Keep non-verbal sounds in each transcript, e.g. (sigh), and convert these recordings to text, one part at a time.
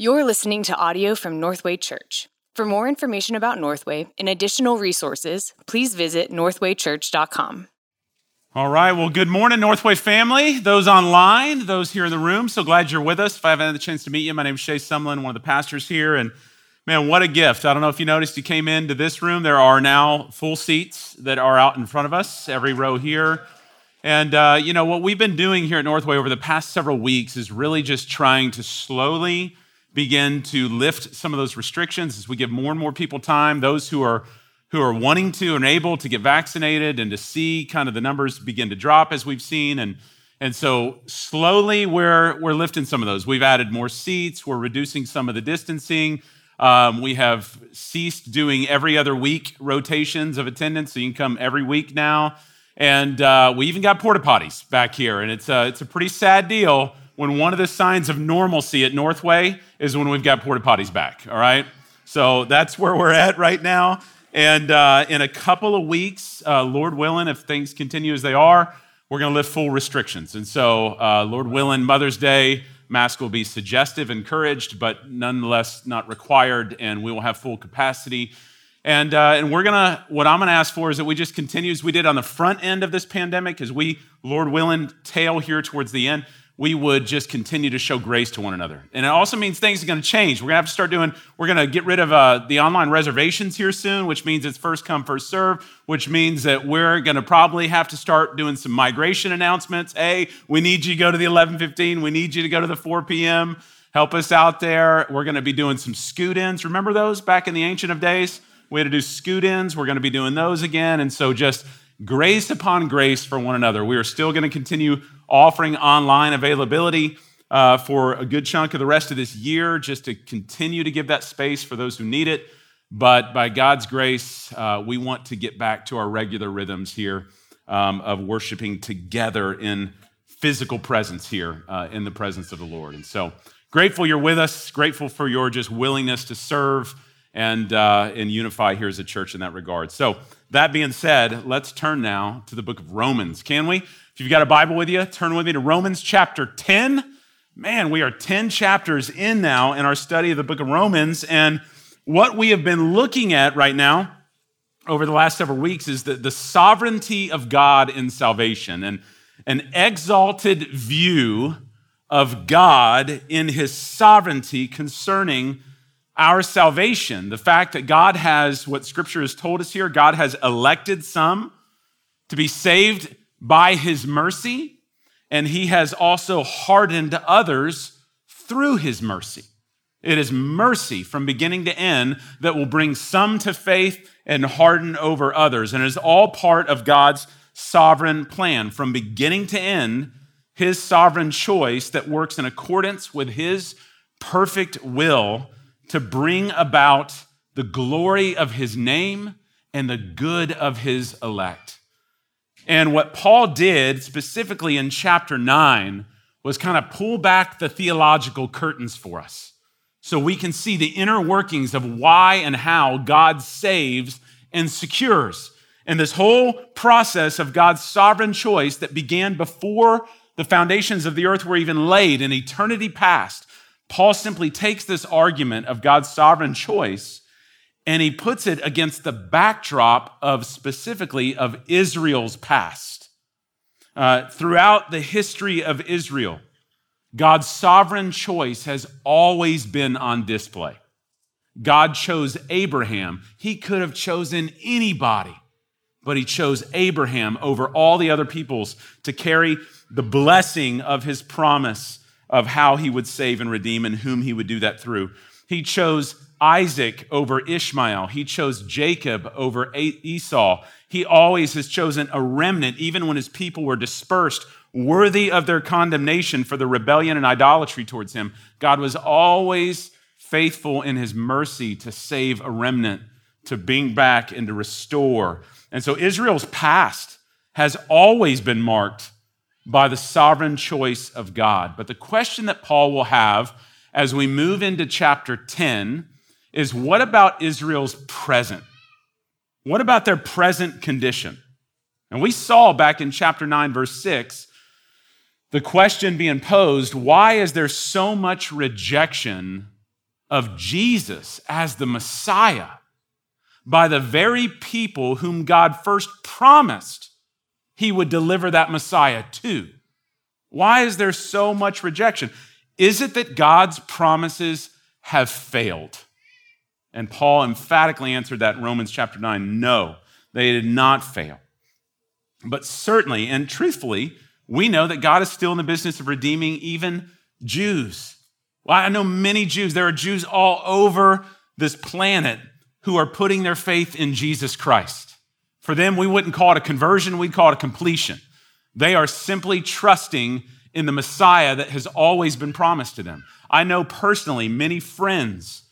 You're listening to audio from Northway Church. For more information about Northway and additional resources, please visit northwaychurch.com. All right. Well, good morning, Northway family. Those online, those here in the room. So glad you're with us. If I haven't had the chance to meet you, my name is Shay Sumlin, one of the pastors here. And man, what a gift. I don't know if you noticed you came into this room. There are now full seats that are out in front of us, every row here. And, uh, you know, what we've been doing here at Northway over the past several weeks is really just trying to slowly begin to lift some of those restrictions as we give more and more people time, those who are who are wanting to and able to get vaccinated and to see kind of the numbers begin to drop as we've seen and and so slowly we're we're lifting some of those. We've added more seats. We're reducing some of the distancing. Um, we have ceased doing every other week rotations of attendance, so you can come every week now. And uh, we even got porta potties back here, and it's a, it's a pretty sad deal when one of the signs of normalcy at Northway is when we've got porta potties back, all right? So that's where we're at right now. And uh, in a couple of weeks, uh, Lord willing, if things continue as they are, we're going to lift full restrictions. And so, uh, Lord willing, Mother's Day, mask will be suggestive, encouraged, but nonetheless not required, and we will have full capacity. And, uh, and we're gonna, what I'm gonna ask for is that we just continue as we did on the front end of this pandemic, as we, Lord willing, tail here towards the end we would just continue to show grace to one another. And it also means things are going to change. We're going to have to start doing, we're going to get rid of uh, the online reservations here soon, which means it's first come, first serve, which means that we're going to probably have to start doing some migration announcements. Hey, we need you to go to the 11:15. We need you to go to the 4 p.m. Help us out there. We're going to be doing some scoot ins. Remember those back in the ancient of days? We had to do scoot ins. We're going to be doing those again. And so just grace upon grace for one another. We are still going to continue offering online availability uh, for a good chunk of the rest of this year, just to continue to give that space for those who need it. But by God's grace, uh, we want to get back to our regular rhythms here um, of worshiping together in physical presence here uh, in the presence of the Lord. And so grateful you're with us, grateful for your just willingness to serve and, uh, and unify here as a church in that regard. So, that being said, let's turn now to the book of Romans. Can we? If you've got a Bible with you, turn with me to Romans chapter 10. Man, we are 10 chapters in now in our study of the book of Romans. And what we have been looking at right now over the last several weeks is the, the sovereignty of God in salvation and an exalted view of God in his sovereignty concerning our salvation. The fact that God has, what scripture has told us here, God has elected some to be saved by his mercy, and he has also hardened others through his mercy. It is mercy from beginning to end that will bring some to faith and harden over others. And it is all part of God's sovereign plan from beginning to end, his sovereign choice that works in accordance with his perfect will to bring about the glory of his name and the good of his elect. And what Paul did specifically in chapter 9 was kind of pull back the theological curtains for us so we can see the inner workings of why and how God saves and secures. And this whole process of God's sovereign choice that began before the foundations of the earth were even laid in eternity past, Paul simply takes this argument of God's sovereign choice and he puts it against the backdrop of specifically of Israel's past. Uh, throughout the history of Israel, God's sovereign choice has always been on display. God chose Abraham. He could have chosen anybody, but he chose Abraham over all the other peoples to carry the blessing of his promise of how he would save and redeem and whom he would do that through. He chose Isaac over Ishmael. He chose Jacob over Esau. He always has chosen a remnant, even when his people were dispersed, worthy of their condemnation for the rebellion and idolatry towards him. God was always faithful in his mercy to save a remnant, to bring back and to restore. And so Israel's past has always been marked by the sovereign choice of God. But the question that Paul will have as we move into chapter 10 is what about Israel's present? What about their present condition? And we saw back in chapter 9, verse 6, the question being posed why is there so much rejection of Jesus as the Messiah by the very people whom God first promised he would deliver that Messiah to. Why is there so much rejection? Is it that God's promises have failed? And Paul emphatically answered that in Romans chapter 9 no, they did not fail. But certainly and truthfully, we know that God is still in the business of redeeming even Jews. Well, I know many Jews, there are Jews all over this planet who are putting their faith in Jesus Christ. For them, we wouldn't call it a conversion, we'd call it a completion. They are simply trusting in the Messiah that has always been promised to them. I know personally many friends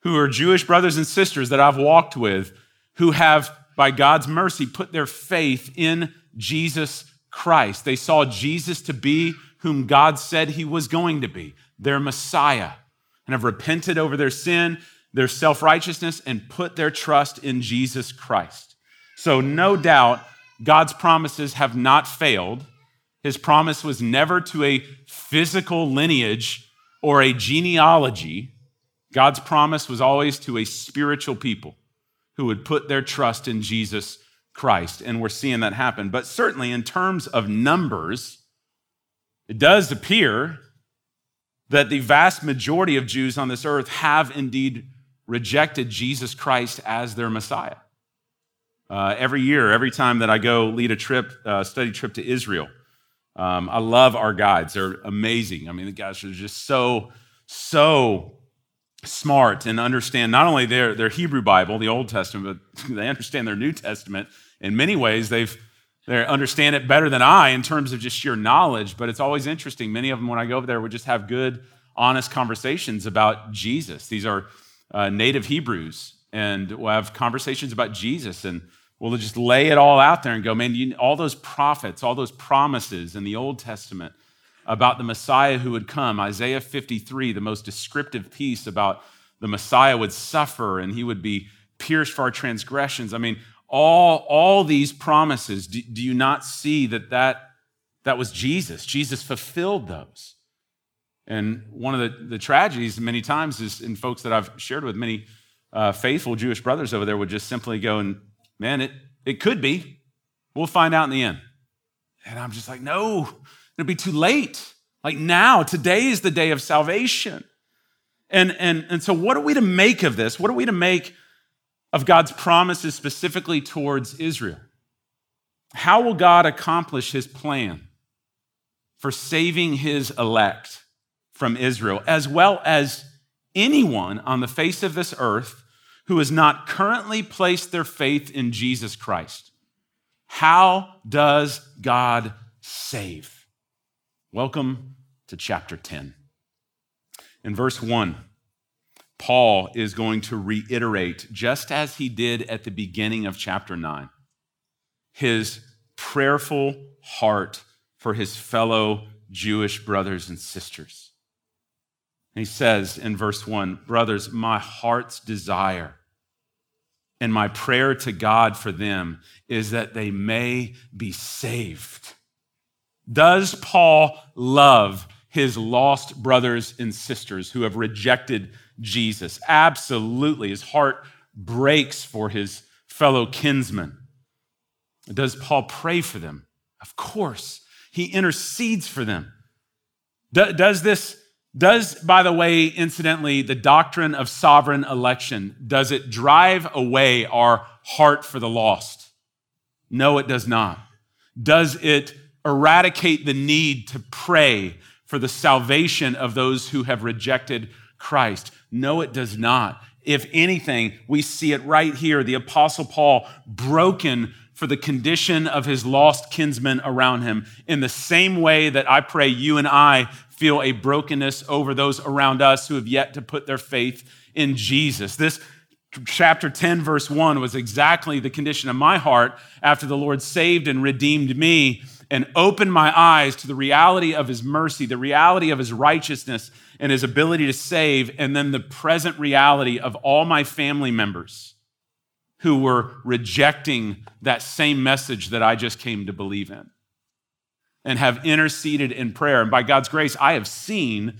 who are Jewish brothers and sisters that I've walked with who have, by God's mercy, put their faith in Jesus Christ. They saw Jesus to be whom God said he was going to be, their Messiah, and have repented over their sin, their self righteousness, and put their trust in Jesus Christ. So, no doubt, God's promises have not failed. His promise was never to a physical lineage or a genealogy. God's promise was always to a spiritual people who would put their trust in Jesus Christ. And we're seeing that happen. But certainly, in terms of numbers, it does appear that the vast majority of Jews on this earth have indeed rejected Jesus Christ as their Messiah. Uh, every year, every time that I go lead a trip, uh, study trip to Israel, um, I love our guides. They're amazing. I mean, the guys are just so, so smart and understand not only their, their Hebrew Bible, the Old Testament, but (laughs) they understand their New Testament. In many ways, they've they understand it better than I in terms of just sheer knowledge, but it's always interesting. Many of them, when I go over there, would just have good, honest conversations about Jesus. These are uh, native Hebrews, and we'll have conversations about Jesus, and we'll just lay it all out there and go, man, you, all those prophets, all those promises in the Old Testament about the Messiah who would come, Isaiah 53, the most descriptive piece about the Messiah would suffer and he would be pierced for our transgressions. I mean, all, all these promises, do, do you not see that, that that was Jesus? Jesus fulfilled those. And one of the, the tragedies many times is in folks that I've shared with, many uh, faithful Jewish brothers over there would just simply go and, man, it, it could be. We'll find out in the end. And I'm just like, no, it'll be too late. Like now, today is the day of salvation. And, and, and so, what are we to make of this? What are we to make of God's promises specifically towards Israel. How will God accomplish his plan for saving his elect from Israel, as well as anyone on the face of this earth who has not currently placed their faith in Jesus Christ? How does God save? Welcome to chapter 10. In verse 1, Paul is going to reiterate, just as he did at the beginning of chapter 9, his prayerful heart for his fellow Jewish brothers and sisters. He says in verse 1 Brothers, my heart's desire and my prayer to God for them is that they may be saved. Does Paul love his lost brothers and sisters who have rejected Jesus. Absolutely. His heart breaks for his fellow kinsmen. Does Paul pray for them? Of course. He intercedes for them. Does this, does, by the way, incidentally, the doctrine of sovereign election, does it drive away our heart for the lost? No, it does not. Does it eradicate the need to pray for the salvation of those who have rejected Christ? No, it does not. If anything, we see it right here. The Apostle Paul broken for the condition of his lost kinsmen around him, in the same way that I pray you and I feel a brokenness over those around us who have yet to put their faith in Jesus. This chapter 10, verse 1 was exactly the condition of my heart after the Lord saved and redeemed me and opened my eyes to the reality of his mercy, the reality of his righteousness, and his ability to save, and then the present reality of all my family members who were rejecting that same message that I just came to believe in and have interceded in prayer. And by God's grace, I have seen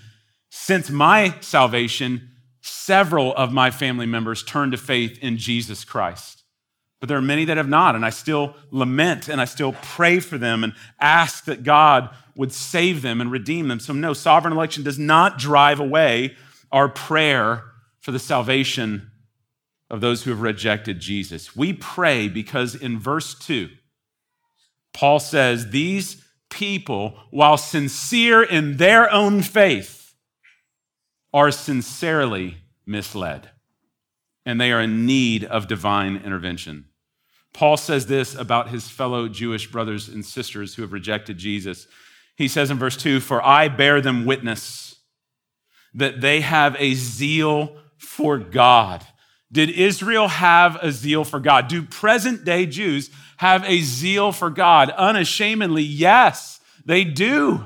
since my salvation several of my family members turn to faith in Jesus Christ. But there are many that have not, and I still lament and I still pray for them and ask that God would save them and redeem them. So, no, sovereign election does not drive away our prayer for the salvation of those who have rejected Jesus. We pray because in verse 2, Paul says, These people, while sincere in their own faith, are sincerely misled, and they are in need of divine intervention. Paul says this about his fellow Jewish brothers and sisters who have rejected Jesus. He says in verse 2 For I bear them witness that they have a zeal for God. Did Israel have a zeal for God? Do present day Jews have a zeal for God? Unashamedly, yes, they do.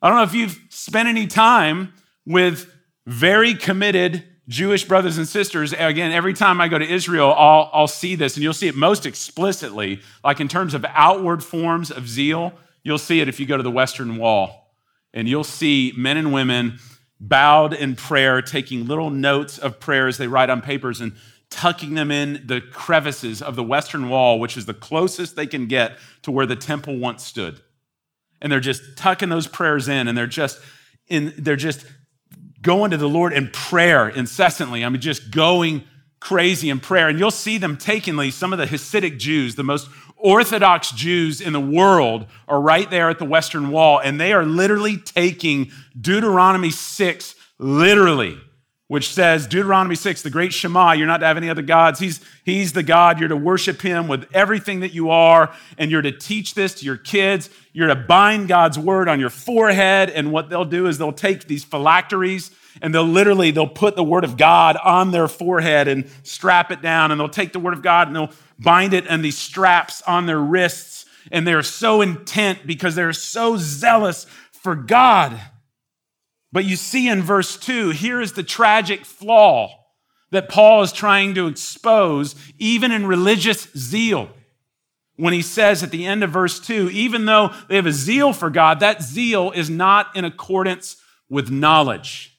I don't know if you've spent any time with very committed Jewish brothers and sisters. Again, every time I go to Israel, I'll, I'll see this, and you'll see it most explicitly, like in terms of outward forms of zeal. You'll see it if you go to the Western Wall, and you'll see men and women bowed in prayer, taking little notes of prayers they write on papers and tucking them in the crevices of the Western Wall, which is the closest they can get to where the temple once stood. And they're just tucking those prayers in, and they're just in, they're just going to the Lord in prayer incessantly. I mean, just going crazy in prayer. And you'll see them takingly, some of the Hasidic Jews, the most Orthodox Jews in the world, are right there at the Western Wall, and they are literally taking Deuteronomy 6 literally, which says, Deuteronomy 6, the great Shema, you're not to have any other gods. He's, he's the God. You're to worship him with everything that you are, and you're to teach this to your kids. You're to bind God's word on your forehead. And what they'll do is they'll take these phylacteries and they'll literally they'll put the word of God on their forehead and strap it down and they'll take the word of God and they'll bind it and these straps on their wrists and they're so intent because they're so zealous for God. But you see in verse 2, here is the tragic flaw that Paul is trying to expose even in religious zeal. When he says at the end of verse 2, even though they have a zeal for God, that zeal is not in accordance with knowledge.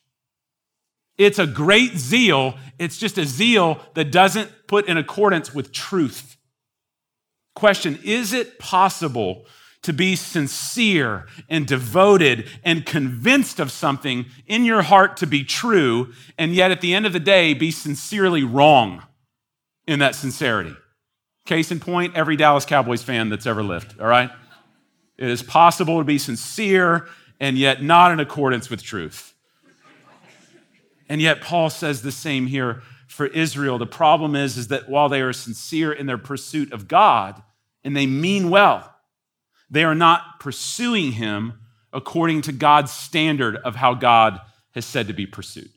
It's a great zeal. It's just a zeal that doesn't put in accordance with truth. Question Is it possible to be sincere and devoted and convinced of something in your heart to be true, and yet at the end of the day be sincerely wrong in that sincerity? Case in point, every Dallas Cowboys fan that's ever lived, all right? It is possible to be sincere and yet not in accordance with truth. And yet Paul says the same here for Israel. The problem is, is that while they are sincere in their pursuit of God and they mean well, they are not pursuing him according to God's standard of how God has said to be pursued.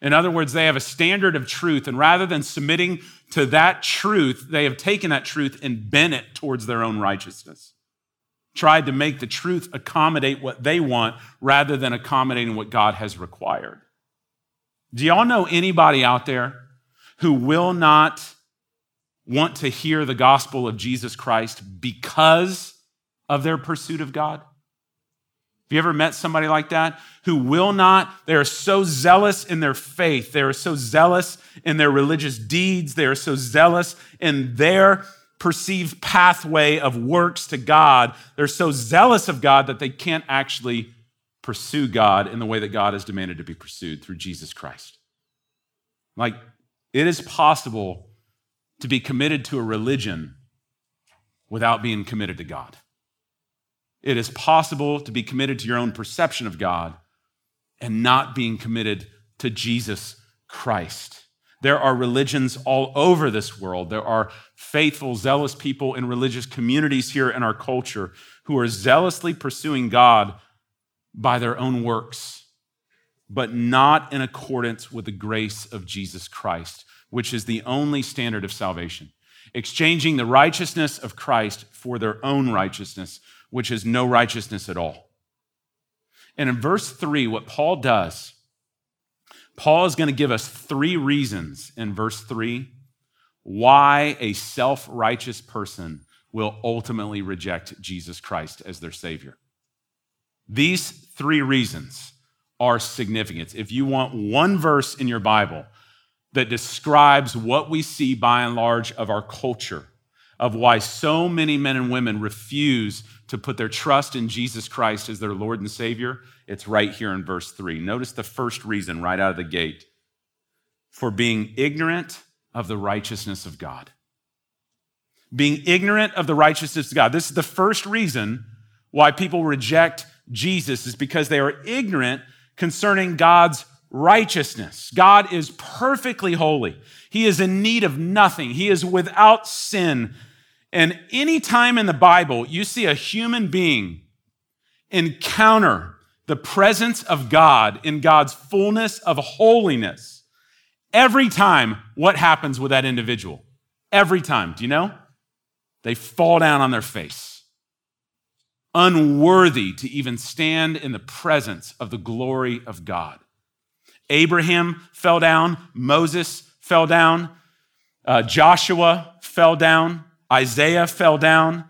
In other words, they have a standard of truth, and rather than submitting to that truth, they have taken that truth and bent it towards their own righteousness. Tried to make the truth accommodate what they want rather than accommodating what God has required. Do y'all know anybody out there who will not want to hear the gospel of Jesus Christ because of their pursuit of God? Have you ever met somebody like that who will not? They are so zealous in their faith. They are so zealous in their religious deeds. They are so zealous in their perceived pathway of works to God. They're so zealous of God that they can't actually pursue God in the way that God has demanded to be pursued through Jesus Christ. Like, it is possible to be committed to a religion without being committed to God. It is possible to be committed to your own perception of God and not being committed to Jesus Christ. There are religions all over this world. There are faithful, zealous people in religious communities here in our culture who are zealously pursuing God by their own works, but not in accordance with the grace of Jesus Christ, which is the only standard of salvation. Exchanging the righteousness of Christ for their own righteousness, which is no righteousness at all. And in verse three, what Paul does, Paul is going to give us three reasons in verse three why a self righteous person will ultimately reject Jesus Christ as their Savior. These three reasons are significant. If you want one verse in your Bible that describes what we see by and large of our culture, of why so many men and women refuse to put their trust in Jesus Christ as their Lord and Savior, it's right here in verse 3. Notice the first reason right out of the gate for being ignorant of the righteousness of God. Being ignorant of the righteousness of God. This is the first reason why people reject Jesus, is because they are ignorant concerning God's righteousness. God is perfectly holy. He is in need of nothing. He is without sin. And any time in the Bible you see a human being encounter the presence of God in God's fullness of holiness, every time what happens with that individual? Every time. Do you know? They fall down on their face, unworthy to even stand in the presence of the glory of God. Abraham fell down, Moses fell down, uh, Joshua fell down, Isaiah fell down.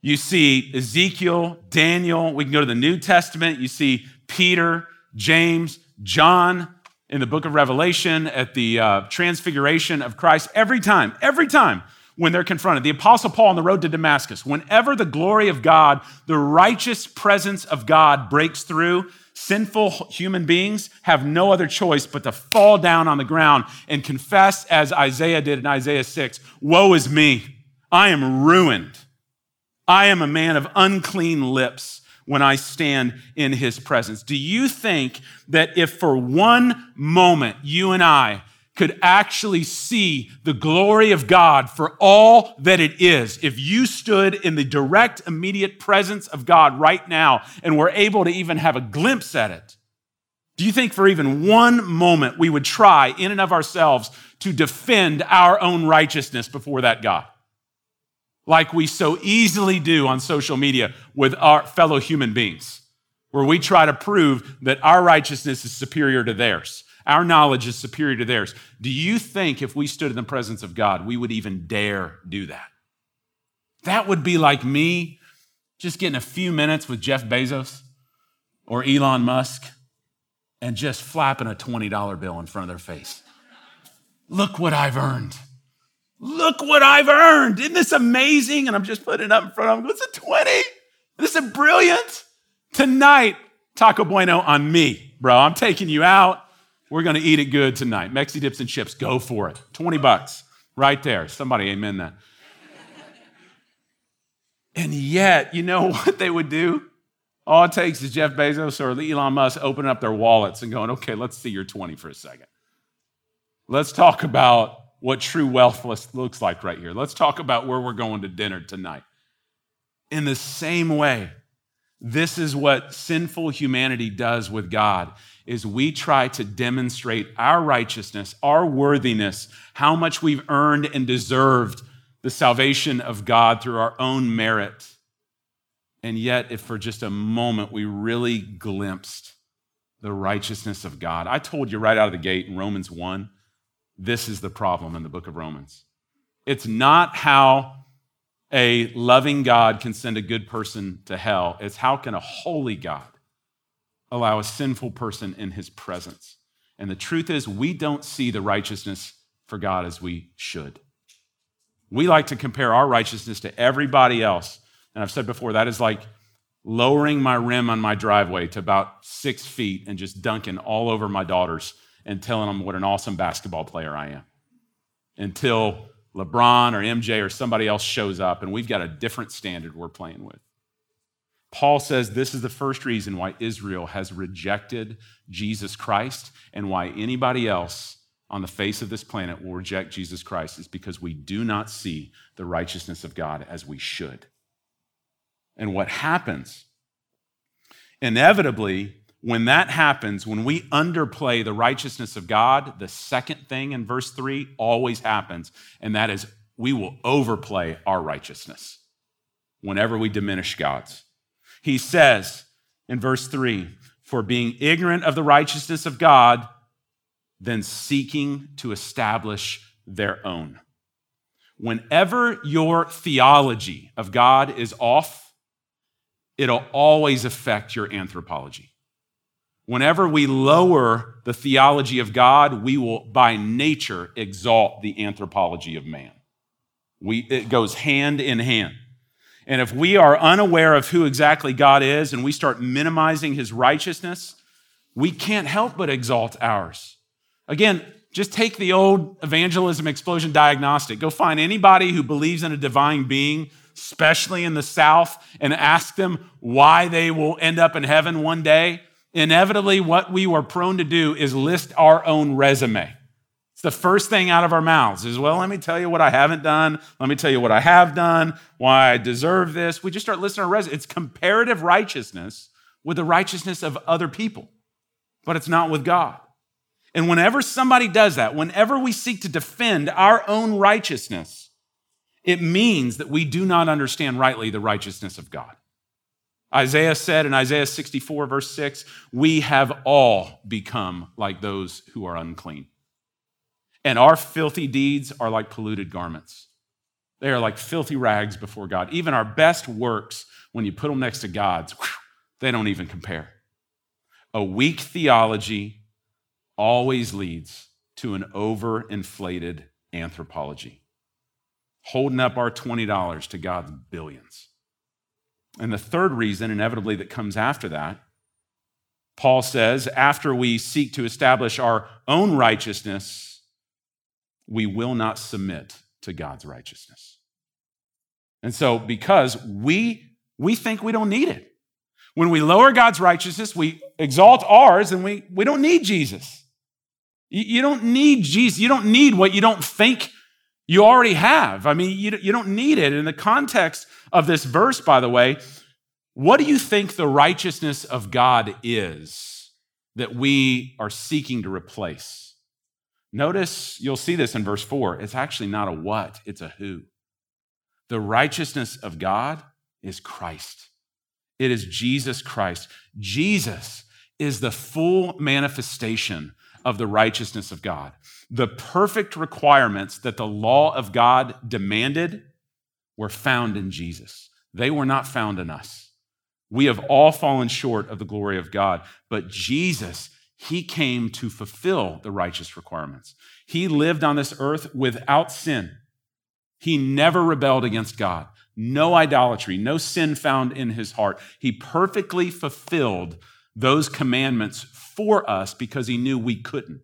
You see Ezekiel, Daniel. We can go to the New Testament. You see Peter, James, John in the book of Revelation at the uh, transfiguration of Christ. Every time, every time when they're confronted. The Apostle Paul on the road to Damascus, whenever the glory of God, the righteous presence of God breaks through, sinful human beings have no other choice but to fall down on the ground and confess, as Isaiah did in Isaiah 6 Woe is me! I am ruined. I am a man of unclean lips when I stand in his presence. Do you think that if for one moment you and I could actually see the glory of God for all that it is, if you stood in the direct, immediate presence of God right now and were able to even have a glimpse at it, do you think for even one moment we would try in and of ourselves to defend our own righteousness before that God? Like we so easily do on social media with our fellow human beings, where we try to prove that our righteousness is superior to theirs. Our knowledge is superior to theirs. Do you think if we stood in the presence of God, we would even dare do that? That would be like me just getting a few minutes with Jeff Bezos or Elon Musk and just flapping a $20 bill in front of their face. Look what I've earned. Look what I've earned. Isn't this amazing? And I'm just putting it up in front of them. What's a 20? This is brilliant. Tonight, Taco Bueno on me, bro. I'm taking you out. We're going to eat it good tonight. Mexi dips and chips, go for it. 20 bucks right there. Somebody amen that. and yet, you know (laughs) what they would do? All it takes is Jeff Bezos or Elon Musk opening up their wallets and going, okay, let's see your 20 for a second. Let's talk about what true wealth looks like right here. Let's talk about where we're going to dinner tonight. In the same way, this is what sinful humanity does with God is we try to demonstrate our righteousness, our worthiness, how much we've earned and deserved the salvation of God through our own merit. And yet, if for just a moment we really glimpsed the righteousness of God, I told you right out of the gate in Romans 1, this is the problem in the book of Romans. It's not how a loving God can send a good person to hell. It's how can a holy God allow a sinful person in his presence? And the truth is, we don't see the righteousness for God as we should. We like to compare our righteousness to everybody else. And I've said before, that is like lowering my rim on my driveway to about six feet and just dunking all over my daughters and telling them what an awesome basketball player I am until LeBron or MJ or somebody else shows up and we've got a different standard we're playing with. Paul says this is the first reason why Israel has rejected Jesus Christ and why anybody else on the face of this planet will reject Jesus Christ is because we do not see the righteousness of God as we should. And what happens inevitably when that happens, when we underplay the righteousness of God, the second thing in verse 3 always happens, and that is we will overplay our righteousness whenever we diminish God's. He says in verse 3 For being ignorant of the righteousness of God, then seeking to establish their own. Whenever your theology of God is off, it'll always affect your anthropology. Whenever we lower the theology of God, we will by nature exalt the anthropology of man. We, it goes hand in hand. And if we are unaware of who exactly God is and we start minimizing his righteousness, we can't help but exalt ours. Again, just take the old evangelism explosion diagnostic. Go find anybody who believes in a divine being, especially in the South, and ask them why they will end up in heaven one day. Inevitably, what we are prone to do is list our own resume. It's the first thing out of our mouths is, well, let me tell you what I haven't done. Let me tell you what I have done, why I deserve this. We just start listing our resume. It's comparative righteousness with the righteousness of other people, but it's not with God. And whenever somebody does that, whenever we seek to defend our own righteousness, it means that we do not understand rightly the righteousness of God. Isaiah said in Isaiah 64, verse 6, we have all become like those who are unclean. And our filthy deeds are like polluted garments. They are like filthy rags before God. Even our best works, when you put them next to God's, they don't even compare. A weak theology always leads to an overinflated anthropology, holding up our $20 to God's billions. And the third reason, inevitably, that comes after that, Paul says, after we seek to establish our own righteousness, we will not submit to God's righteousness. And so, because we, we think we don't need it. When we lower God's righteousness, we exalt ours and we, we don't need Jesus. You don't need Jesus. You don't need what you don't think you already have. I mean, you, you don't need it. In the context of this verse, by the way, what do you think the righteousness of God is that we are seeking to replace? Notice, you'll see this in verse 4. It's actually not a what, it's a who. The righteousness of God is Christ. It is Jesus Christ. Jesus is the full manifestation of the righteousness of God. The perfect requirements that the law of God demanded were found in Jesus. They were not found in us. We have all fallen short of the glory of God, but Jesus, he came to fulfill the righteous requirements. He lived on this earth without sin. He never rebelled against God. No idolatry, no sin found in his heart. He perfectly fulfilled those commandments for us because he knew we couldn't.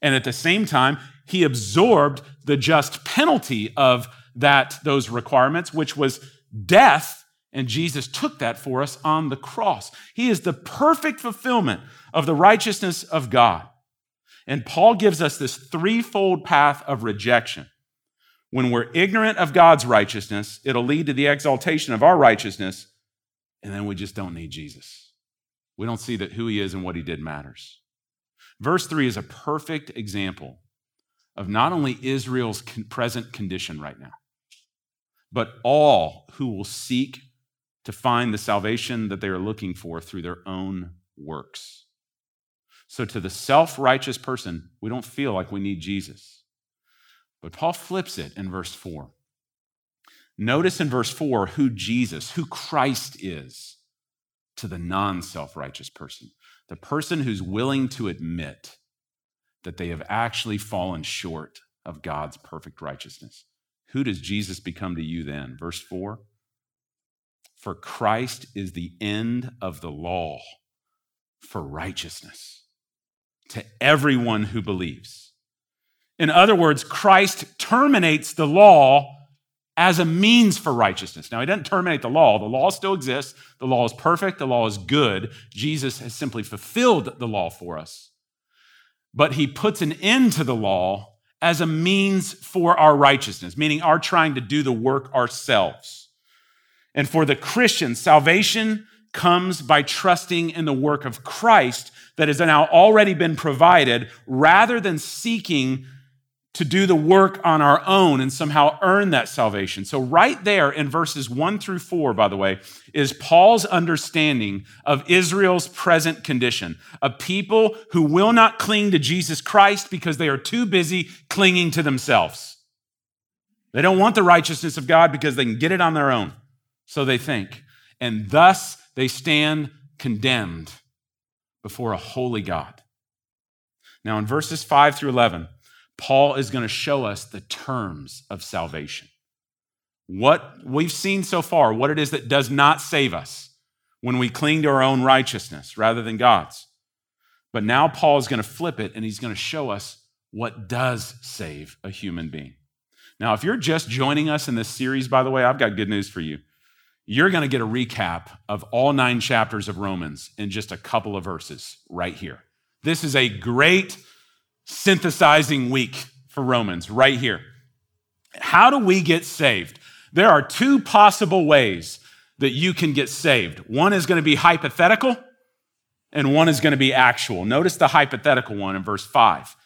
And at the same time, he absorbed the just penalty of that those requirements, which was death, and Jesus took that for us on the cross. He is the perfect fulfillment of the righteousness of God. And Paul gives us this threefold path of rejection. When we're ignorant of God's righteousness, it'll lead to the exaltation of our righteousness, and then we just don't need Jesus. We don't see that who he is and what he did matters. Verse 3 is a perfect example of not only Israel's present condition right now, but all who will seek to find the salvation that they are looking for through their own works. So, to the self righteous person, we don't feel like we need Jesus. But Paul flips it in verse 4. Notice in verse 4 who Jesus, who Christ is to the non self righteous person, the person who's willing to admit that they have actually fallen short of God's perfect righteousness. Who does Jesus become to you then? Verse 4 For Christ is the end of the law for righteousness to everyone who believes. In other words, Christ terminates the law as a means for righteousness. Now, he doesn't terminate the law. The law still exists. The law is perfect. The law is good. Jesus has simply fulfilled the law for us. But he puts an end to the law as a means for our righteousness, meaning our trying to do the work ourselves. And for the Christian, salvation comes by trusting in the work of Christ that has now already been provided rather than seeking to do the work on our own and somehow earn that salvation. So, right there in verses one through four, by the way, is Paul's understanding of Israel's present condition a people who will not cling to Jesus Christ because they are too busy clinging to themselves. They don't want the righteousness of God because they can get it on their own. So they think. And thus they stand condemned before a holy God. Now, in verses 5 through 11, Paul is going to show us the terms of salvation. What we've seen so far, what it is that does not save us when we cling to our own righteousness rather than God's. But now Paul is going to flip it and he's going to show us what does save a human being. Now, if you're just joining us in this series, by the way, I've got good news for you. You're going to get a recap of all nine chapters of Romans in just a couple of verses right here. This is a great synthesizing week for Romans right here. How do we get saved? There are two possible ways that you can get saved. One is going to be hypothetical, and one is going to be actual. Notice the hypothetical one in verse 5.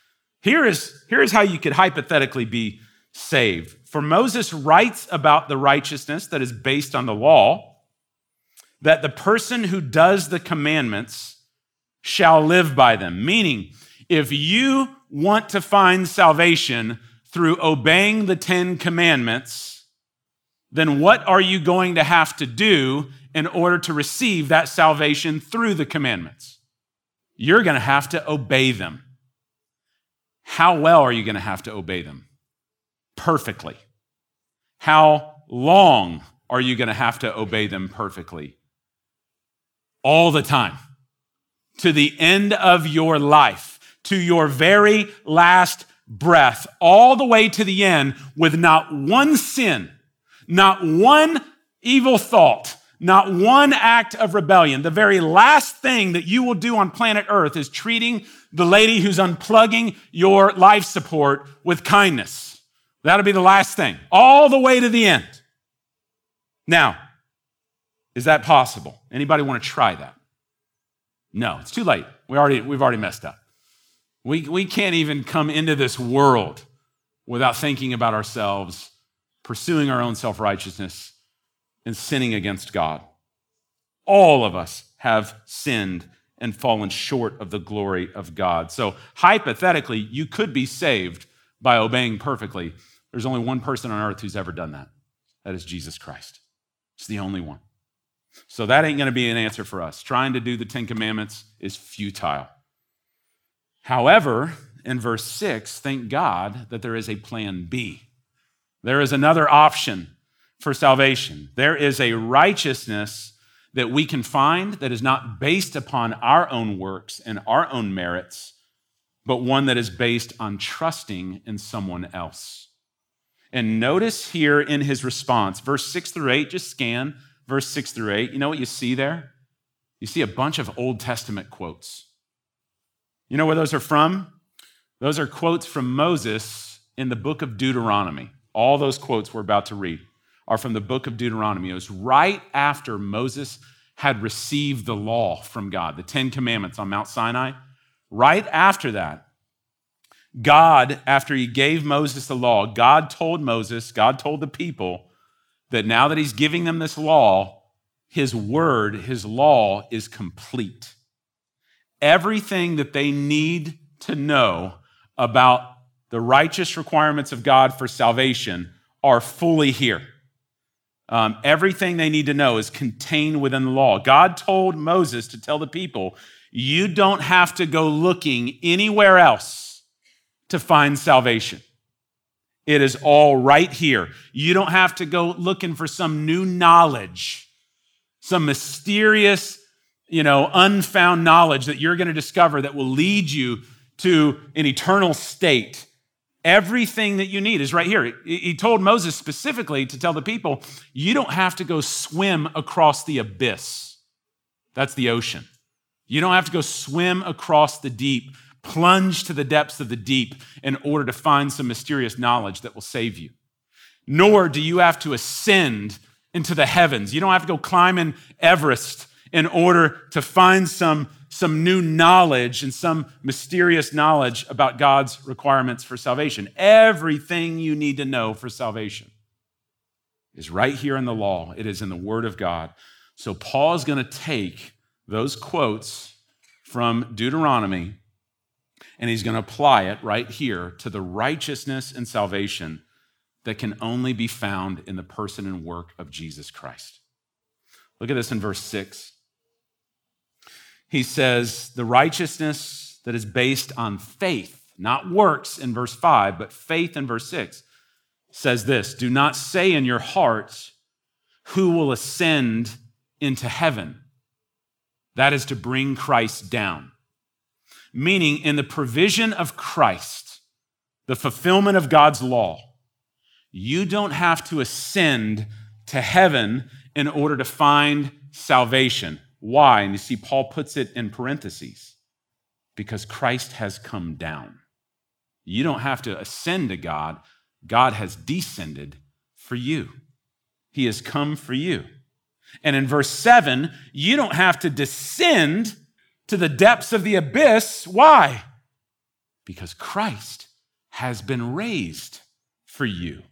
Here is, here is how you could hypothetically be saved. For Moses writes about the righteousness that is based on the law, that the person who does the commandments shall live by them. Meaning, if you want to find salvation through obeying the Ten Commandments, then what are you going to have to do in order to receive that salvation through the commandments? You're going to have to obey them. How well are you going to have to obey them? Perfectly. How long are you going to have to obey them perfectly? All the time. To the end of your life, to your very last breath, all the way to the end, with not one sin, not one evil thought, not one act of rebellion. The very last thing that you will do on planet Earth is treating the lady who's unplugging your life support with kindness. That'll be the last thing, all the way to the end. Now, is that possible? Anybody want to try that? No, it's too late. We already, we've already messed up. We, we can't even come into this world without thinking about ourselves, pursuing our own self righteousness, and sinning against God. All of us have sinned and fallen short of the glory of God. So, hypothetically, you could be saved by obeying perfectly. There's only one person on earth who's ever done that. That is Jesus Christ. It's the only one. So, that ain't going to be an answer for us. Trying to do the Ten Commandments is futile. However, in verse 6, thank God that there is a plan B. There is another option for salvation. There is a righteousness that we can find that is not based upon our own works and our own merits, but one that is based on trusting in someone else. And notice here in his response, verse 6 through 8, just scan verse 6 through 8. You know what you see there? You see a bunch of Old Testament quotes. You know where those are from? Those are quotes from Moses in the book of Deuteronomy. All those quotes we're about to read are from the book of Deuteronomy. It was right after Moses had received the law from God, the Ten Commandments on Mount Sinai. Right after that, God, after he gave Moses the law, God told Moses, God told the people that now that he's giving them this law, his word, his law is complete. Everything that they need to know about the righteous requirements of God for salvation are fully here. Um, everything they need to know is contained within the law. God told Moses to tell the people, you don't have to go looking anywhere else to find salvation. It is all right here. You don't have to go looking for some new knowledge, some mysterious, you know, unfound knowledge that you're going to discover that will lead you to an eternal state. Everything that you need is right here. He told Moses specifically to tell the people, you don't have to go swim across the abyss. That's the ocean. You don't have to go swim across the deep, plunge to the depths of the deep in order to find some mysterious knowledge that will save you. Nor do you have to ascend into the heavens. You don't have to go climbing Everest in order to find some some new knowledge and some mysterious knowledge about God's requirements for salvation. Everything you need to know for salvation is right here in the law, it is in the Word of God. So, Paul is going to take those quotes from Deuteronomy and he's going to apply it right here to the righteousness and salvation that can only be found in the person and work of Jesus Christ. Look at this in verse 6. he says, the righteousness that is based on faith, not works in verse 5, but faith in verse 6, says this Do not say in your hearts, Who will ascend into heaven? That is to bring Christ down. Meaning, in the provision of Christ, the fulfillment of God's law, you don't have to ascend to heaven in order to find salvation. Why? And you see, Paul puts it in parentheses because Christ has come down. You don't have to ascend to God, God has descended for you. He has come for you. And in verse 7, you don't have to descend to the depths of the abyss. Why? Because Christ has been raised for you.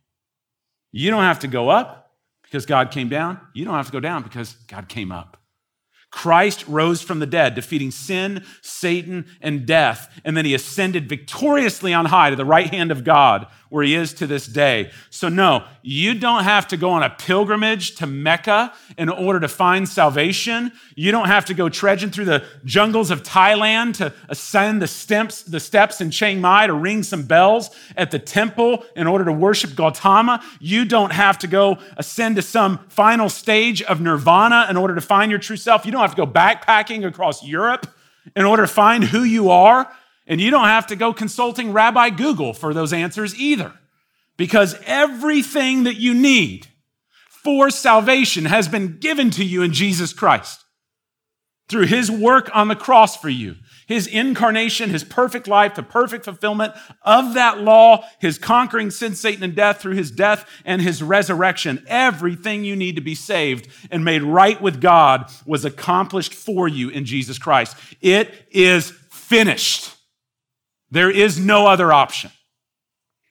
You don't have to go up because God came down. You don't have to go down because God came up. Christ rose from the dead, defeating sin, Satan, and death. And then he ascended victoriously on high to the right hand of God, where he is to this day. So, no, you don't have to go on a pilgrimage to Mecca in order to find salvation. You don't have to go trudging through the jungles of Thailand to ascend the steps, the steps in Chiang Mai to ring some bells at the temple in order to worship Gautama. You don't have to go ascend to some final stage of nirvana in order to find your true self. You don't have to go backpacking across Europe in order to find who you are. And you don't have to go consulting Rabbi Google for those answers either, because everything that you need for salvation has been given to you in Jesus Christ through his work on the cross for you, his incarnation, his perfect life, the perfect fulfillment of that law, his conquering sin, Satan, and death through his death and his resurrection. Everything you need to be saved and made right with God was accomplished for you in Jesus Christ. It is finished. There is no other option.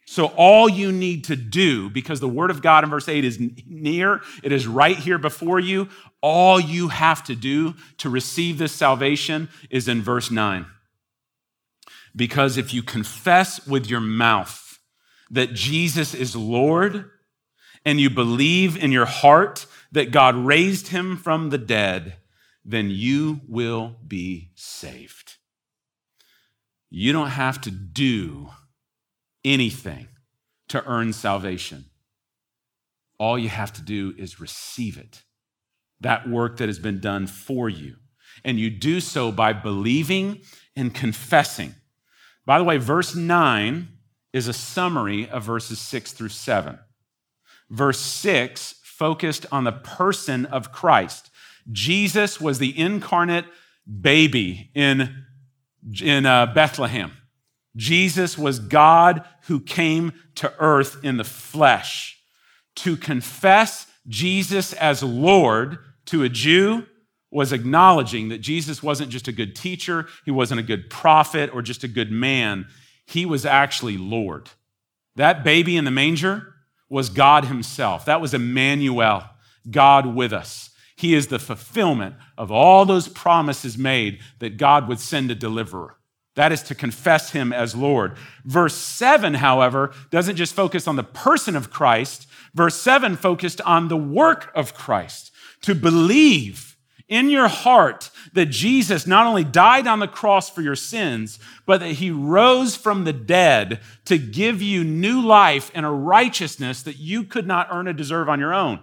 So, all you need to do, because the word of God in verse 8 is near, it is right here before you, all you have to do to receive this salvation is in verse 9. Because if you confess with your mouth that Jesus is Lord and you believe in your heart that God raised him from the dead, then you will be saved. You don't have to do anything to earn salvation. All you have to do is receive it, that work that has been done for you. And you do so by believing and confessing. By the way, verse 9 is a summary of verses 6 through 7. Verse 6 focused on the person of Christ. Jesus was the incarnate baby in in uh, Bethlehem. Jesus was God who came to earth in the flesh. To confess Jesus as Lord to a Jew was acknowledging that Jesus wasn't just a good teacher, he wasn't a good prophet or just a good man. He was actually Lord. That baby in the manger was God himself. That was Emmanuel, God with us. He is the fulfillment of all those promises made that God would send a deliverer. That is to confess him as Lord. Verse 7, however, doesn't just focus on the person of Christ. Verse 7 focused on the work of Christ. To believe in your heart that Jesus not only died on the cross for your sins, but that he rose from the dead to give you new life and a righteousness that you could not earn or deserve on your own.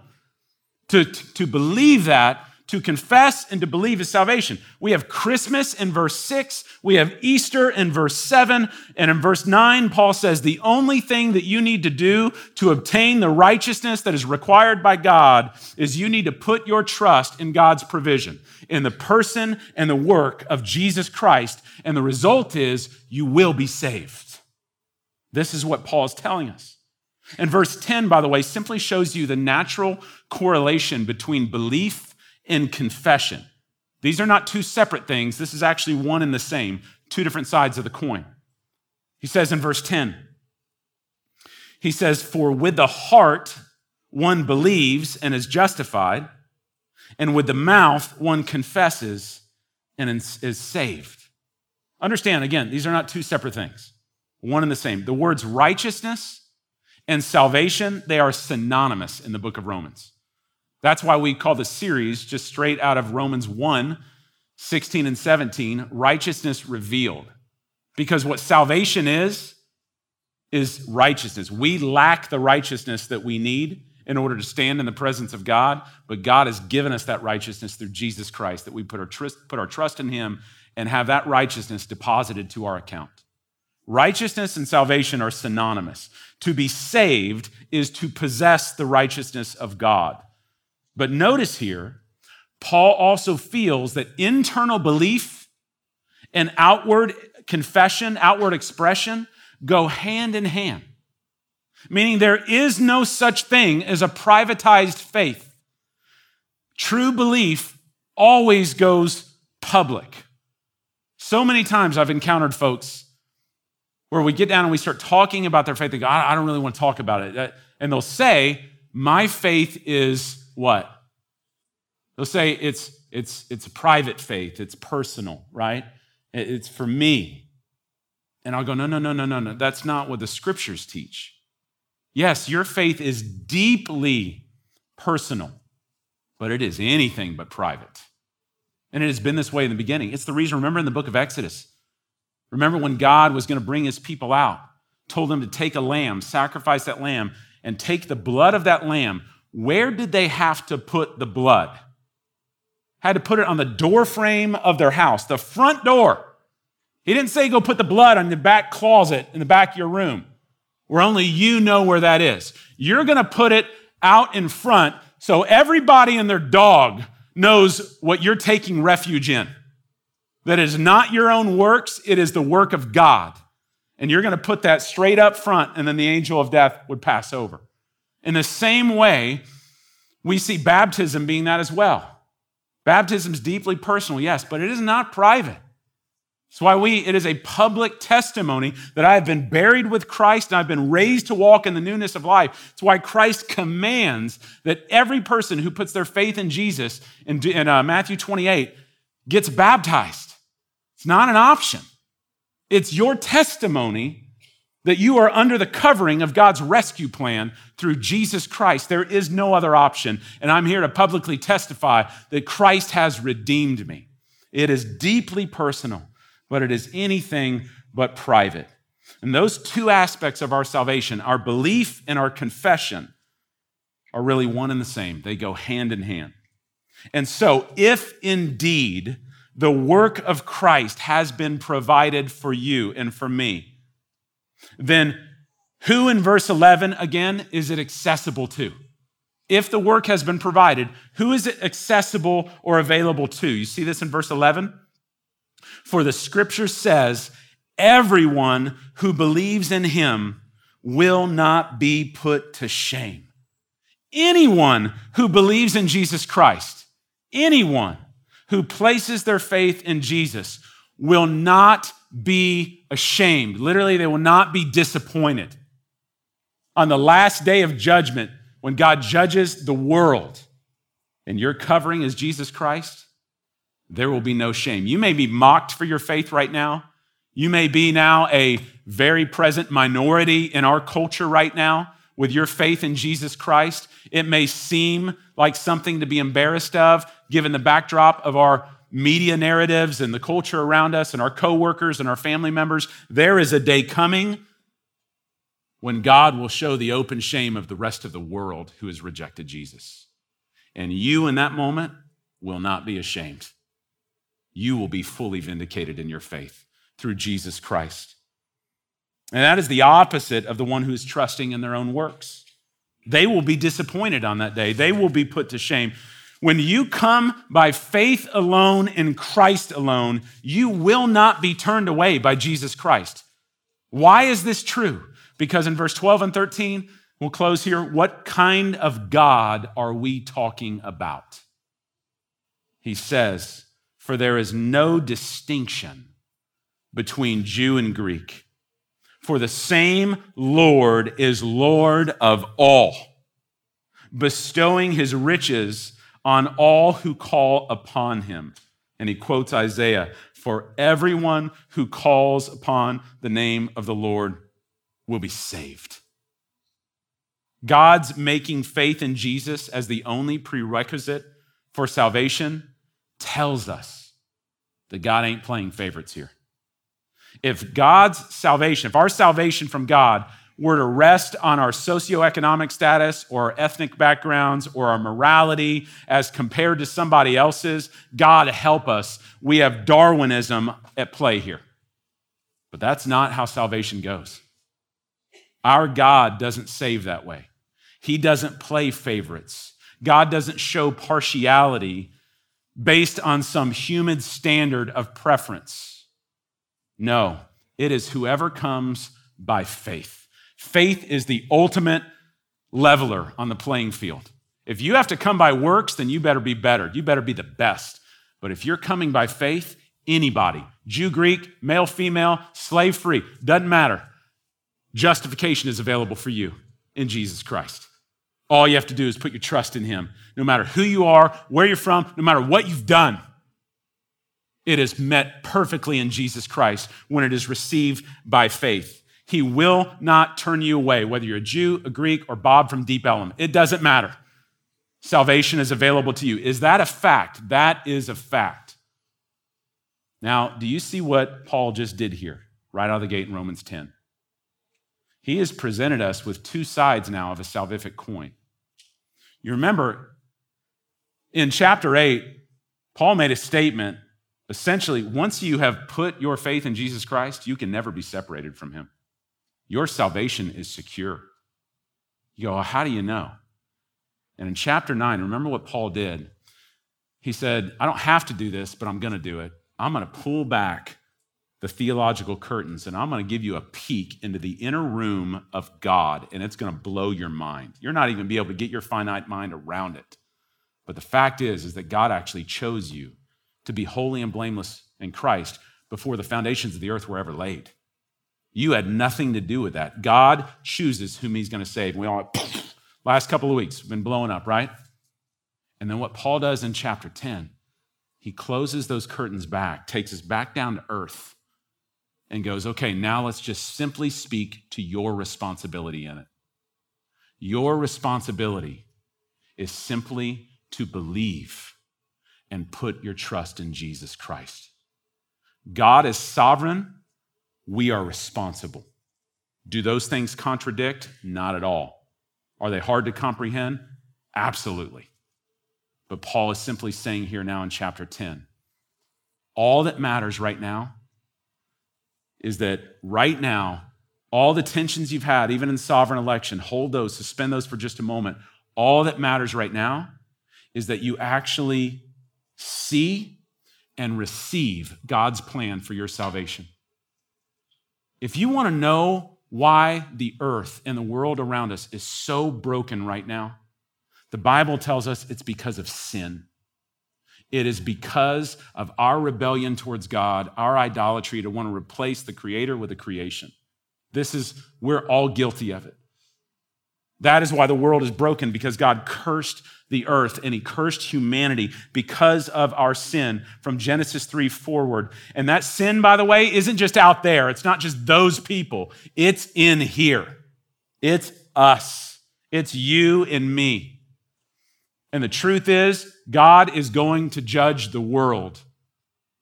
To, to believe that, to confess and to believe is salvation. We have Christmas in verse 6, we have Easter in verse 7, and in verse 9, Paul says the only thing that you need to do to obtain the righteousness that is required by God is you need to put your trust in God's provision, in the person and the work of Jesus Christ, and the result is you will be saved. This is what Paul is telling us. And verse 10, by the way, simply shows you the natural correlation between belief and confession. These are not two separate things. This is actually one and the same, two different sides of the coin. He says in verse 10, he says, For with the heart one believes and is justified, and with the mouth one confesses and is saved. Understand, again, these are not two separate things, one and the same. The words righteousness and salvation, they are synonymous in the book of Romans. That's why we call this series just straight out of Romans 1 16 and 17, righteousness revealed. Because what salvation is, is righteousness. We lack the righteousness that we need in order to stand in the presence of God, but God has given us that righteousness through Jesus Christ, that we put our, trust, put our trust in Him and have that righteousness deposited to our account. Righteousness and salvation are synonymous. To be saved is to possess the righteousness of God. But notice here, Paul also feels that internal belief and outward confession, outward expression go hand in hand. Meaning there is no such thing as a privatized faith. True belief always goes public. So many times I've encountered folks where we get down and we start talking about their faith. They go, I don't really want to talk about it. And they'll say, My faith is what? They'll say it's, it's, it's a private faith, it's personal, right? It's for me. And I'll go, no, no, no, no, no, no. That's not what the scriptures teach. Yes, your faith is deeply personal, but it is anything but private. And it has been this way in the beginning. It's the reason, remember in the book of Exodus, remember when God was going to bring his people out, told them to take a lamb, sacrifice that lamb, and take the blood of that lamb. Where did they have to put the blood? Had to put it on the door frame of their house, the front door. He didn't say go put the blood on the back closet in the back of your room where only you know where that is. You're going to put it out in front so everybody and their dog knows what you're taking refuge in. That is not your own works, it is the work of God. And you're going to put that straight up front, and then the angel of death would pass over. In the same way, we see baptism being that as well. Baptism is deeply personal, yes, but it is not private. That's why we, it is a public testimony that I have been buried with Christ and I've been raised to walk in the newness of life. It's why Christ commands that every person who puts their faith in Jesus in, in uh, Matthew 28 gets baptized. It's not an option. It's your testimony that you are under the covering of God's rescue plan through Jesus Christ. There is no other option. And I'm here to publicly testify that Christ has redeemed me. It is deeply personal but it is anything but private. And those two aspects of our salvation, our belief and our confession, are really one and the same. They go hand in hand. And so, if indeed the work of Christ has been provided for you and for me, then who in verse 11 again is it accessible to? If the work has been provided, who is it accessible or available to? You see this in verse 11? For the scripture says, everyone who believes in him will not be put to shame. Anyone who believes in Jesus Christ, anyone who places their faith in Jesus will not be ashamed. Literally, they will not be disappointed. On the last day of judgment, when God judges the world, and your covering is Jesus Christ, there will be no shame. You may be mocked for your faith right now. You may be now a very present minority in our culture right now with your faith in Jesus Christ. It may seem like something to be embarrassed of given the backdrop of our media narratives and the culture around us and our coworkers and our family members. There is a day coming when God will show the open shame of the rest of the world who has rejected Jesus. And you in that moment will not be ashamed you will be fully vindicated in your faith through Jesus Christ. And that is the opposite of the one who is trusting in their own works. They will be disappointed on that day, they will be put to shame. When you come by faith alone in Christ alone, you will not be turned away by Jesus Christ. Why is this true? Because in verse 12 and 13, we'll close here. What kind of God are we talking about? He says, for there is no distinction between Jew and Greek. For the same Lord is Lord of all, bestowing his riches on all who call upon him. And he quotes Isaiah For everyone who calls upon the name of the Lord will be saved. God's making faith in Jesus as the only prerequisite for salvation tells us that God ain't playing favorites here. If God's salvation, if our salvation from God were to rest on our socioeconomic status or our ethnic backgrounds or our morality as compared to somebody else's, God help us. We have Darwinism at play here. But that's not how salvation goes. Our God doesn't save that way. He doesn't play favorites. God doesn't show partiality based on some human standard of preference. No, it is whoever comes by faith. Faith is the ultimate leveler on the playing field. If you have to come by works, then you better be better. You better be the best. But if you're coming by faith, anybody, Jew, Greek, male, female, slave free, doesn't matter. Justification is available for you in Jesus Christ. All you have to do is put your trust in Him. No matter who you are, where you're from, no matter what you've done, it is met perfectly in Jesus Christ when it is received by faith. He will not turn you away, whether you're a Jew, a Greek, or Bob from Deep Ellum. It doesn't matter. Salvation is available to you. Is that a fact? That is a fact. Now, do you see what Paul just did here, right out of the gate in Romans 10? He has presented us with two sides now of a salvific coin. You remember in chapter 8, Paul made a statement essentially, once you have put your faith in Jesus Christ, you can never be separated from him. Your salvation is secure. You go, well, how do you know? And in chapter 9, remember what Paul did? He said, I don't have to do this, but I'm going to do it. I'm going to pull back the theological curtains and I'm going to give you a peek into the inner room of God, and it's going to blow your mind. You're not even going to be able to get your finite mind around it. But the fact is, is that God actually chose you to be holy and blameless in Christ before the foundations of the earth were ever laid. You had nothing to do with that. God chooses whom he's going to save. We all, (sniffs) last couple of weeks, been blowing up, right? And then what Paul does in chapter 10, he closes those curtains back, takes us back down to earth, and goes, okay, now let's just simply speak to your responsibility in it. Your responsibility is simply to believe and put your trust in Jesus Christ. God is sovereign we are responsible. Do those things contradict? Not at all. Are they hard to comprehend? Absolutely. But Paul is simply saying here now in chapter 10 all that matters right now is that right now, all the tensions you've had, even in sovereign election, hold those, suspend those for just a moment. All that matters right now is that you actually see and receive God's plan for your salvation. If you want to know why the earth and the world around us is so broken right now, the Bible tells us it's because of sin. It is because of our rebellion towards God, our idolatry to want to replace the Creator with the creation. This is, we're all guilty of it. That is why the world is broken, because God cursed the earth and he cursed humanity because of our sin from Genesis 3 forward. And that sin, by the way, isn't just out there. It's not just those people. It's in here. It's us. It's you and me. And the truth is, God is going to judge the world.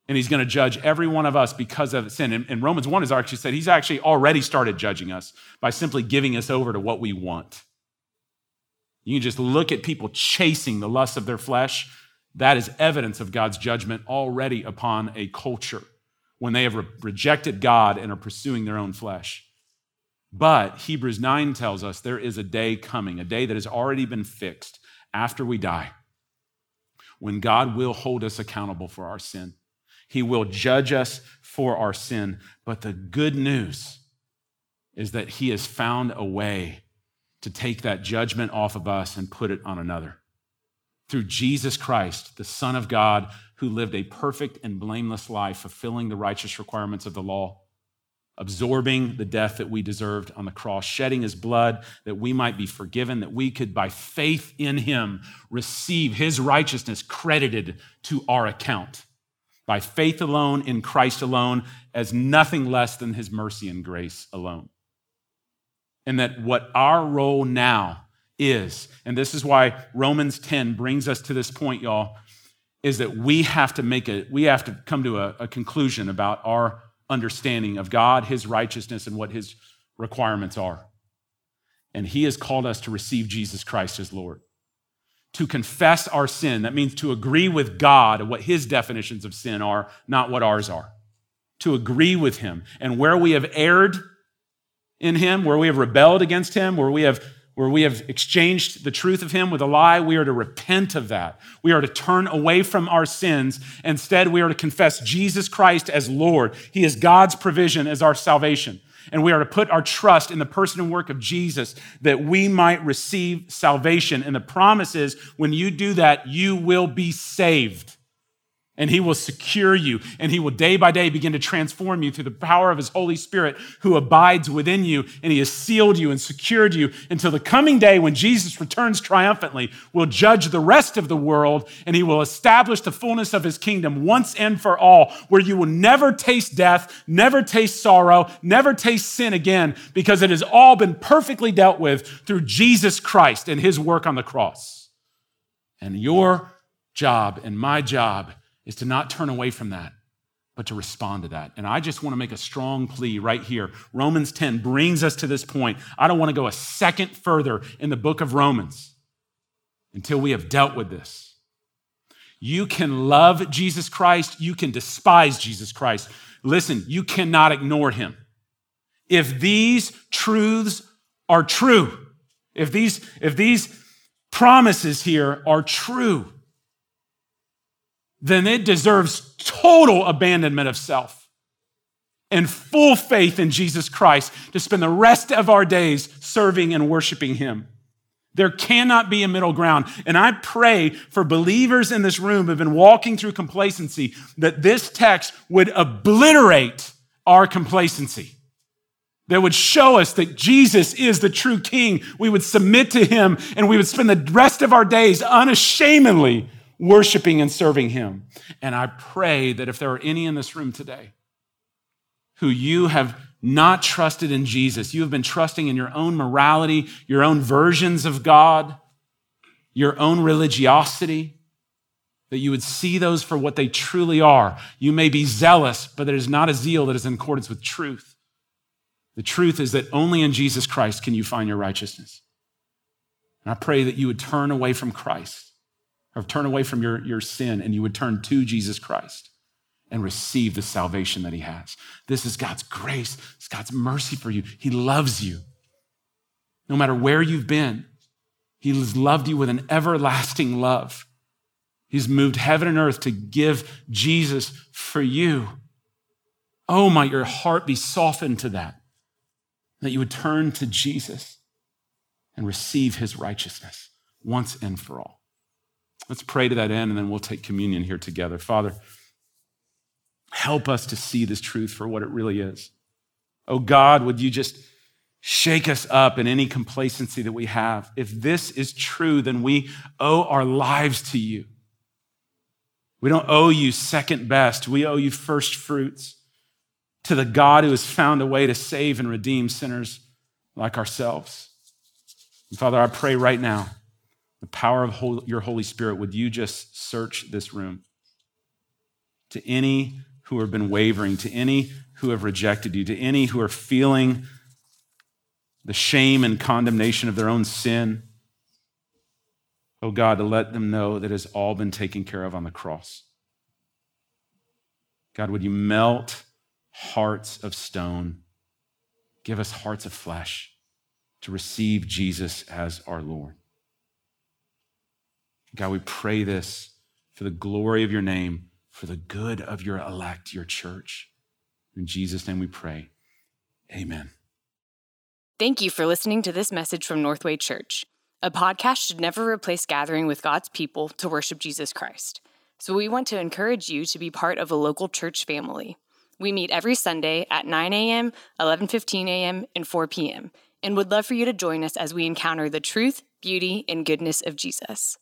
And he's going to judge every one of us because of sin. And, Romans 1 has actually said he's actually already started judging us by simply giving us over to what we want. You can just look at people chasing the lusts of their flesh. That is evidence of God's judgment already upon a culture when they have re- rejected God and are pursuing their own flesh. But Hebrews 9 tells us there is a day coming, a day that has already been fixed after we die, when God will hold us accountable for our sin. He will judge us for our sin. But the good news is that He has found a way to take that judgment off of us and put it on another. Through Jesus Christ, the Son of God, who lived a perfect and blameless life, fulfilling the righteous requirements of the law, absorbing the death that we deserved on the cross, shedding his blood that we might be forgiven, that we could, by faith in him, receive his righteousness credited to our account. By faith alone, in Christ alone, as nothing less than his mercy and grace alone and that what our role now is, and this is why Romans 10 brings us to this point, y'all, is that we have to make a, we have to come to a, a conclusion about our understanding of God, his righteousness, and what his requirements are. And he has called us to receive Jesus Christ as Lord. To confess our sin, that means to agree with God what his definitions of sin are, not what ours are. To agree with him. And where we have erred in him, where we have rebelled against him, where we have where we have exchanged the truth of him with a lie, we are to repent of that. We are to turn away from our sins. Instead, we are to confess Jesus Christ as Lord. He is God's provision as our salvation. And we are to put our trust in the person and work of Jesus that we might receive salvation. And the promise is when you do that, you will be saved and he will secure you and he will day by day begin to transform you through the power of his holy spirit who abides within you and he has sealed you and secured you until the coming day when jesus returns triumphantly will judge the rest of the world and he will establish the fullness of his kingdom once and for all where you will never taste death never taste sorrow never taste sin again because it has all been perfectly dealt with through jesus christ and his work on the cross. And your job and my job is to not turn away from that, but to respond to that. And I just want to make a strong plea right here. Romans 10 brings us to this point. I don't want to go a second further in the book of Romans until we have dealt with this. You can love Jesus Christ, you can despise Jesus Christ. Listen, you cannot ignore him. If these truths are true, if these, if these promises here are true, then it deserves total abandonment of self and full faith in Jesus Christ to spend the rest of our days serving and worshiping Him. There cannot be a middle ground. And I pray for believers in this room who have been walking through complacency that this text would obliterate our complacency. That would show us that Jesus is the true King. We would submit to Him and we would spend the rest of our days unashamedly worshiping and serving Him. And I pray that if there are any in this room today who you have not trusted in Jesus, you have been trusting in your own morality, your own versions of God, your own religiosity, that you would see those for what they truly are. You may be zealous, but it is not a zeal that is in accordance with truth. The truth is that only in Jesus Christ can you find your righteousness. And I pray that you would turn away from Christ or turn away from your, your sin and you would turn to Jesus Christ and receive the salvation that he has. This is God's grace. It's God's mercy for you. He loves you. No matter where you've been, he has loved you with an everlasting love. He's moved heaven and earth to give Jesus for you. Oh, might your heart be softened to that, that you would turn to Jesus and receive his righteousness once and for all. Let's pray to that end, and then we'll take communion here together. Father, help us to see this truth for what it really is. Oh God, would you just shake us up in any complacency that we have? If this is true, then we owe our lives to you. We don't owe you second best, we owe you first fruits to the God who has found a way to save and redeem sinners like ourselves. And Father, I pray right now the power of your Holy Spirit, would you just search this room? To any who have been wavering, to any who have rejected you, to any who are feeling the shame and condemnation of their own sin, oh God, to let them know that it has all been taken care of on the cross. God, would you melt hearts of stone? Give us hearts of flesh to receive Jesus as our Lord. God, we pray this for the glory of your name, for the good of your elect, your church. In Jesus' name we pray. Amen. Thank you for listening to this message from Northway Church. A podcast should never replace gathering with God's people to worship Jesus Christ. So we want to encourage you to be part of a local church family. We meet every Sunday at 9 a.m., 11:15 a.m., and 4 p.m. and would love for you to join us as we encounter the truth, beauty, and goodness of Jesus.